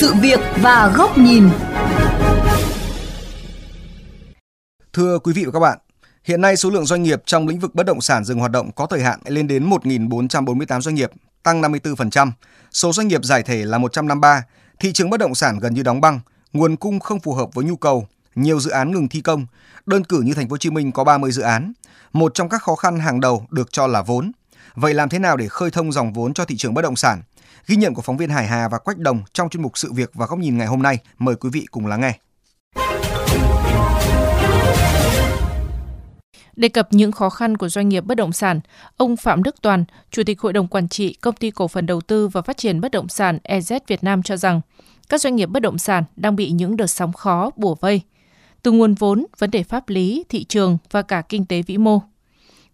sự việc và góc nhìn. Thưa quý vị và các bạn, hiện nay số lượng doanh nghiệp trong lĩnh vực bất động sản dừng hoạt động có thời hạn lên đến 1.448 doanh nghiệp, tăng 54%. Số doanh nghiệp giải thể là 153. Thị trường bất động sản gần như đóng băng, nguồn cung không phù hợp với nhu cầu, nhiều dự án ngừng thi công. Đơn cử như thành phố Hồ Chí Minh có 30 dự án. Một trong các khó khăn hàng đầu được cho là vốn. Vậy làm thế nào để khơi thông dòng vốn cho thị trường bất động sản? Ghi nhận của phóng viên Hải Hà và Quách Đồng trong chuyên mục Sự việc và góc nhìn ngày hôm nay. Mời quý vị cùng lắng nghe. Đề cập những khó khăn của doanh nghiệp bất động sản, ông Phạm Đức Toàn, Chủ tịch Hội đồng Quản trị Công ty Cổ phần Đầu tư và Phát triển Bất động sản EZ Việt Nam cho rằng, các doanh nghiệp bất động sản đang bị những đợt sóng khó bủa vây, từ nguồn vốn, vấn đề pháp lý, thị trường và cả kinh tế vĩ mô.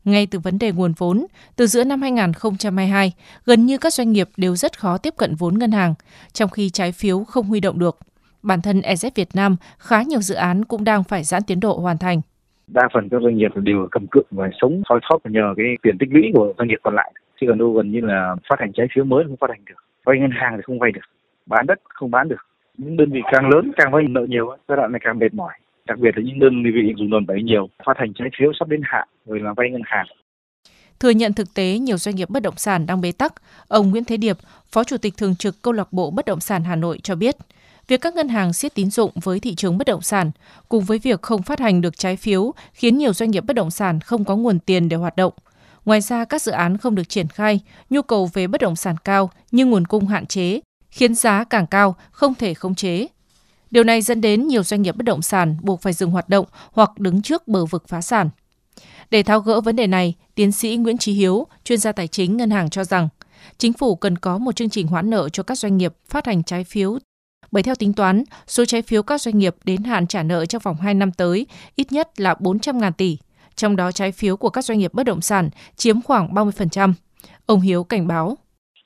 Ngay từ vấn đề nguồn vốn, từ giữa năm 2022, gần như các doanh nghiệp đều rất khó tiếp cận vốn ngân hàng, trong khi trái phiếu không huy động được. Bản thân EZ Việt Nam, khá nhiều dự án cũng đang phải giãn tiến độ hoàn thành. Đa phần các doanh nghiệp đều cầm cự và sống thoi thóp nhờ cái tiền tích lũy của doanh nghiệp còn lại. Chứ còn đâu gần như là phát hành trái phiếu mới không phát hành được. Vay ngân hàng thì không vay được. Bán đất không bán được. Những đơn vị càng lớn càng vay nợ nhiều, giai đoạn này càng mệt mỏi đặc biệt là những đơn vị dùng đòn bẩy nhiều phát hành trái phiếu sắp đến hạn rồi là vay ngân hàng Thừa nhận thực tế nhiều doanh nghiệp bất động sản đang bế tắc, ông Nguyễn Thế Điệp, Phó Chủ tịch Thường trực Câu lạc bộ Bất động sản Hà Nội cho biết, việc các ngân hàng siết tín dụng với thị trường bất động sản cùng với việc không phát hành được trái phiếu khiến nhiều doanh nghiệp bất động sản không có nguồn tiền để hoạt động. Ngoài ra, các dự án không được triển khai, nhu cầu về bất động sản cao nhưng nguồn cung hạn chế, khiến giá càng cao, không thể khống chế. Điều này dẫn đến nhiều doanh nghiệp bất động sản buộc phải dừng hoạt động hoặc đứng trước bờ vực phá sản. Để tháo gỡ vấn đề này, tiến sĩ Nguyễn Trí Hiếu, chuyên gia tài chính ngân hàng cho rằng, chính phủ cần có một chương trình hoãn nợ cho các doanh nghiệp phát hành trái phiếu. Bởi theo tính toán, số trái phiếu các doanh nghiệp đến hạn trả nợ trong vòng 2 năm tới ít nhất là 400.000 tỷ, trong đó trái phiếu của các doanh nghiệp bất động sản chiếm khoảng 30%. Ông Hiếu cảnh báo.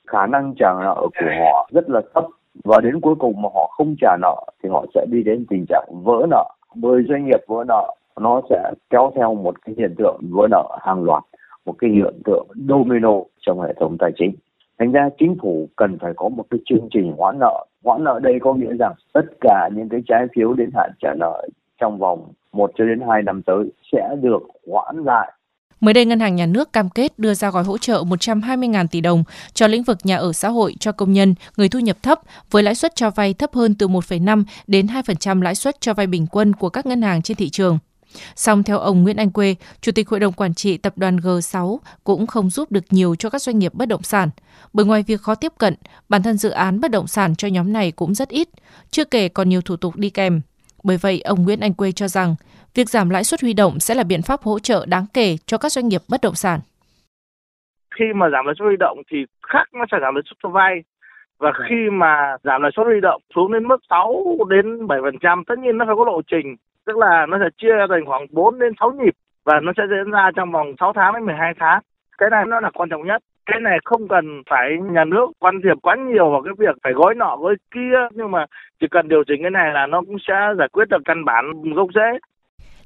Khả năng trả nợ của họ rất là thấp và đến cuối cùng mà họ không trả nợ thì họ sẽ đi đến tình trạng vỡ nợ. Bởi doanh nghiệp vỡ nợ nó sẽ kéo theo một cái hiện tượng vỡ nợ hàng loạt, một cái hiện tượng domino trong hệ thống tài chính. Thành ra chính phủ cần phải có một cái chương trình hoãn nợ. Hoãn nợ đây có nghĩa rằng tất cả những cái trái phiếu đến hạn trả nợ trong vòng 1 cho đến 2 năm tới sẽ được hoãn lại Mới đây, Ngân hàng Nhà nước cam kết đưa ra gói hỗ trợ 120.000 tỷ đồng cho lĩnh vực nhà ở xã hội cho công nhân, người thu nhập thấp với lãi suất cho vay thấp hơn từ 1,5 đến 2% lãi suất cho vay bình quân của các ngân hàng trên thị trường. Song theo ông Nguyễn Anh Quê, Chủ tịch Hội đồng Quản trị Tập đoàn G6 cũng không giúp được nhiều cho các doanh nghiệp bất động sản. Bởi ngoài việc khó tiếp cận, bản thân dự án bất động sản cho nhóm này cũng rất ít, chưa kể còn nhiều thủ tục đi kèm. Bởi vậy, ông Nguyễn Anh Quê cho rằng việc giảm lãi suất huy động sẽ là biện pháp hỗ trợ đáng kể cho các doanh nghiệp bất động sản. Khi mà giảm lãi suất huy động thì khác nó sẽ giảm lãi suất cho vay. Và khi mà giảm lãi suất huy động xuống đến mức 6 đến 7% tất nhiên nó phải có lộ trình. Tức là nó sẽ chia thành khoảng 4 đến 6 nhịp và nó sẽ diễn ra trong vòng 6 tháng đến 12 tháng. Cái này nó là quan trọng nhất cái này không cần phải nhà nước quan thiệp quá nhiều vào cái việc phải gói nọ gói kia nhưng mà chỉ cần điều chỉnh cái này là nó cũng sẽ giải quyết được căn bản gốc rễ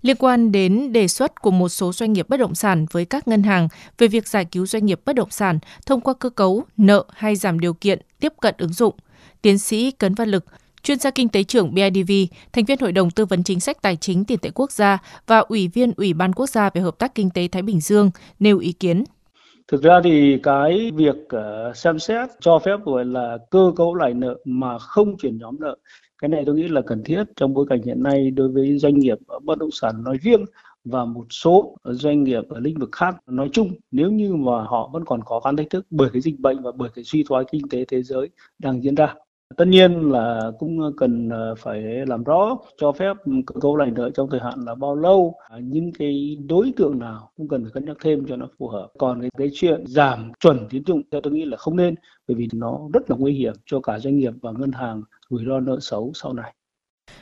liên quan đến đề xuất của một số doanh nghiệp bất động sản với các ngân hàng về việc giải cứu doanh nghiệp bất động sản thông qua cơ cấu nợ hay giảm điều kiện tiếp cận ứng dụng. Tiến sĩ Cấn Văn Lực, chuyên gia kinh tế trưởng BIDV, thành viên Hội đồng tư vấn chính sách tài chính tiền tệ quốc gia và ủy viên Ủy ban quốc gia về hợp tác kinh tế Thái Bình Dương nêu ý kiến. Thực ra thì cái việc ờ, xem xét cho phép gọi là cơ cấu lại nợ mà không chuyển nhóm nợ, cái này tôi nghĩ là cần thiết trong bối cảnh hiện nay đối với doanh nghiệp bất động sản nói riêng và một số doanh nghiệp ở lĩnh vực khác nói chung. Nếu như mà họ vẫn còn khó khăn thách thức bởi cái dịch bệnh và bởi cái suy thoái kinh tế thế giới đang diễn ra tất nhiên là cũng cần ờ, phải làm rõ cho phép cơ cấu lại nợ trong thời hạn là bao lâu. À, những cái đối tượng nào cũng cần phải cân nhắc thêm cho nó phù hợp. Còn cái, cái chuyện giảm chuẩn tín dụng theo tôi nghĩ là không nên bởi vì nó rất là nguy hiểm cho cả doanh nghiệp và ngân hàng rủi ro nợ xấu sau này.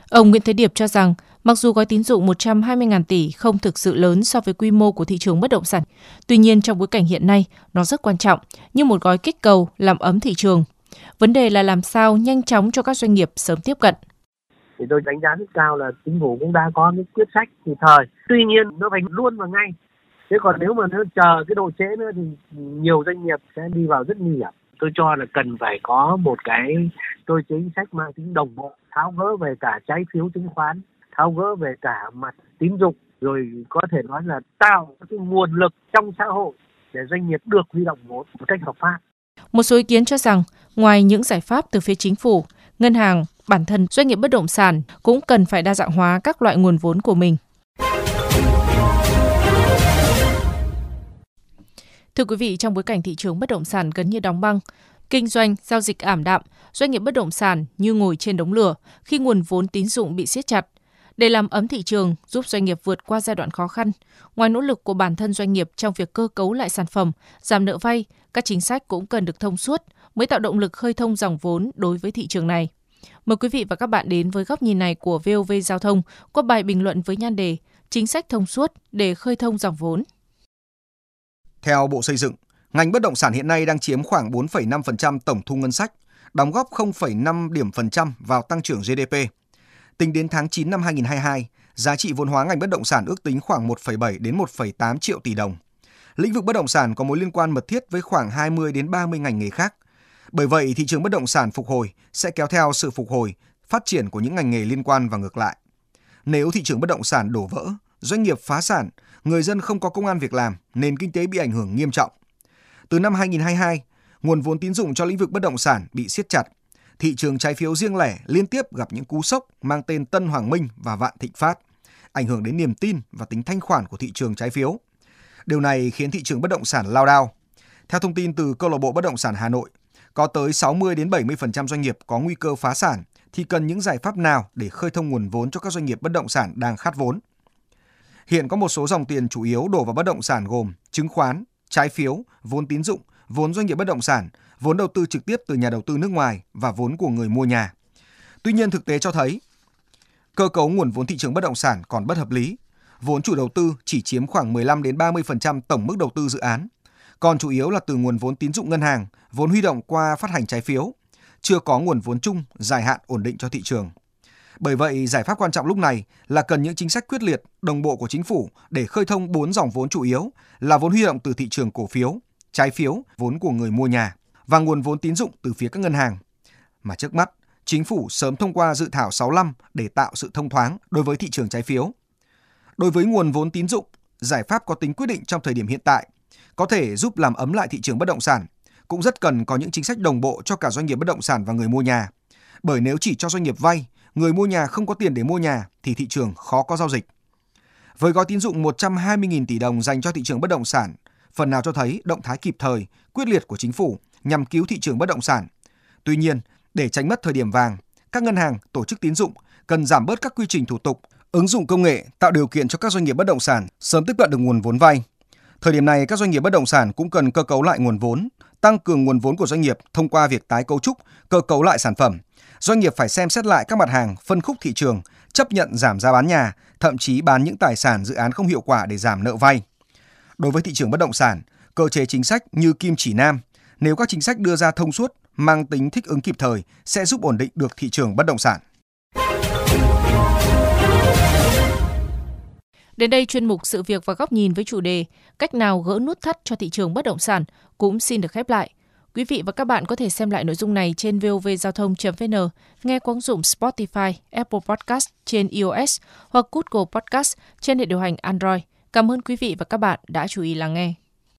Ông Nguyễn Thế Điệp cho rằng, mặc dù gói tín dụng 120.000 tỷ không thực sự lớn so với quy mô của thị trường bất động sản, tuy nhiên trong bối cảnh hiện nay, nó rất quan trọng như một gói kích cầu làm ấm thị trường. Vấn đề là làm sao nhanh chóng cho các doanh nghiệp sớm tiếp cận. Thì tôi đánh giá rất cao là chính phủ cũng đã có những quyết sách kịp thời. Tuy nhiên, nó phải luôn và ngay. Thế còn nếu mà nó chờ cái độ trễ nữa thì nhiều doanh nghiệp sẽ đi vào rất nguy hiểm. tôi cho là cần phải có một cái tôi chính sách mang tính đồng bộ, tháo gỡ về cả trái phiếu chứng khoán, tháo gỡ về cả mặt tín dụng, rồi có thể nói là tạo cái nguồn lực trong xã hội để doanh nghiệp được huy động vốn một cách hợp pháp. Một số ý kiến cho rằng ngoài những giải pháp từ phía chính phủ, ngân hàng, bản thân doanh nghiệp bất động sản cũng cần phải đa dạng hóa các loại nguồn vốn của mình. Thưa quý vị, trong bối cảnh thị trường bất động sản gần như đóng băng, kinh doanh, giao dịch ảm đạm, doanh nghiệp bất động sản như ngồi trên đống lửa khi nguồn vốn tín dụng bị siết chặt. Để làm ấm thị trường, giúp doanh nghiệp vượt qua giai đoạn khó khăn, ngoài nỗ lực của bản thân doanh nghiệp trong việc cơ cấu lại sản phẩm, giảm nợ vay, các chính sách cũng cần được thông suốt mới tạo động lực khơi thông dòng vốn đối với thị trường này. Mời quý vị và các bạn đến với góc nhìn này của VOV Giao thông qua bài bình luận với nhan đề Chính sách thông suốt để khơi thông dòng vốn. Theo Bộ Xây dựng, ngành bất động sản hiện nay đang chiếm khoảng 4,5% tổng thu ngân sách, đóng góp 0,5 điểm phần trăm vào tăng trưởng GDP. Tính đến tháng 9 năm 2022, giá trị vốn hóa ngành bất động sản ước tính khoảng 1,7 đến 1,8 triệu tỷ đồng. Lĩnh vực bất động sản có mối liên quan mật thiết với khoảng 20 đến 30 ngành nghề khác. Bởi vậy, thị trường bất động sản phục hồi sẽ kéo theo sự phục hồi, phát triển của những ngành nghề liên quan và ngược lại. Nếu thị trường bất động sản đổ vỡ, doanh nghiệp phá sản, người dân không có công an việc làm, nền kinh tế bị ảnh hưởng nghiêm trọng. Từ năm 2022, nguồn vốn tín dụng cho lĩnh vực bất động sản bị siết chặt. Thị trường trái phiếu riêng lẻ liên tiếp gặp những cú sốc mang tên Tân Hoàng Minh và Vạn Thịnh Phát, ảnh hưởng đến niềm tin và tính thanh khoản của thị trường trái phiếu. Điều này khiến thị trường bất động sản lao đao. Theo thông tin từ câu lạc bộ bất động sản Hà Nội, có tới 60 đến 70% doanh nghiệp có nguy cơ phá sản thì cần những giải pháp nào để khơi thông nguồn vốn cho các doanh nghiệp bất động sản đang khát vốn. Hiện có một số dòng tiền chủ yếu đổ vào bất động sản gồm chứng khoán, trái phiếu, vốn tín dụng, vốn doanh nghiệp bất động sản, vốn đầu tư trực tiếp từ nhà đầu tư nước ngoài và vốn của người mua nhà. Tuy nhiên thực tế cho thấy cơ cấu nguồn vốn thị trường bất động sản còn bất hợp lý. Vốn chủ đầu tư chỉ chiếm khoảng 15 đến 30% tổng mức đầu tư dự án, còn chủ yếu là từ nguồn vốn tín dụng ngân hàng, vốn huy động qua phát hành trái phiếu, chưa có nguồn vốn chung dài hạn ổn định cho thị trường. Bởi vậy, giải pháp quan trọng lúc này là cần những chính sách quyết liệt, đồng bộ của chính phủ để khơi thông bốn dòng vốn chủ yếu là vốn huy động từ thị trường cổ phiếu, trái phiếu, vốn của người mua nhà và nguồn vốn tín dụng từ phía các ngân hàng. Mà trước mắt, chính phủ sớm thông qua dự thảo 65 để tạo sự thông thoáng đối với thị trường trái phiếu. Đối với nguồn vốn tín dụng, giải pháp có tính quyết định trong thời điểm hiện tại, có thể giúp làm ấm lại thị trường bất động sản, cũng rất cần có những chính sách đồng bộ cho cả doanh nghiệp bất động sản và người mua nhà. Bởi nếu chỉ cho doanh nghiệp vay người mua nhà không có tiền để mua nhà thì thị trường khó có giao dịch. Với gói tín dụng 120.000 tỷ đồng dành cho thị trường bất động sản, phần nào cho thấy động thái kịp thời, quyết liệt của chính phủ nhằm cứu thị trường bất động sản. Tuy nhiên, để tránh mất thời điểm vàng, các ngân hàng, tổ chức tín dụng cần giảm bớt các quy trình thủ tục, ứng dụng công nghệ tạo điều kiện cho các doanh nghiệp bất động sản sớm tiếp cận được nguồn vốn vay. Thời điểm này, các doanh nghiệp bất động sản cũng cần cơ cấu lại nguồn vốn, tăng cường nguồn vốn của doanh nghiệp thông qua việc tái cấu trúc, cơ cấu lại sản phẩm, doanh nghiệp phải xem xét lại các mặt hàng, phân khúc thị trường, chấp nhận giảm giá bán nhà, thậm chí bán những tài sản dự án không hiệu quả để giảm nợ vay. Đối với thị trường bất động sản, cơ chế chính sách như kim chỉ nam, nếu các chính sách đưa ra thông suốt, mang tính thích ứng kịp thời sẽ giúp ổn định được thị trường bất động sản. Đến đây chuyên mục sự việc và góc nhìn với chủ đề cách nào gỡ nút thắt cho thị trường bất động sản cũng xin được khép lại. Quý vị và các bạn có thể xem lại nội dung này trên vovgiao thông.vn, nghe qua ứng dụng Spotify, Apple Podcast trên iOS hoặc Google Podcast trên hệ điều hành Android. Cảm ơn quý vị và các bạn đã chú ý lắng nghe.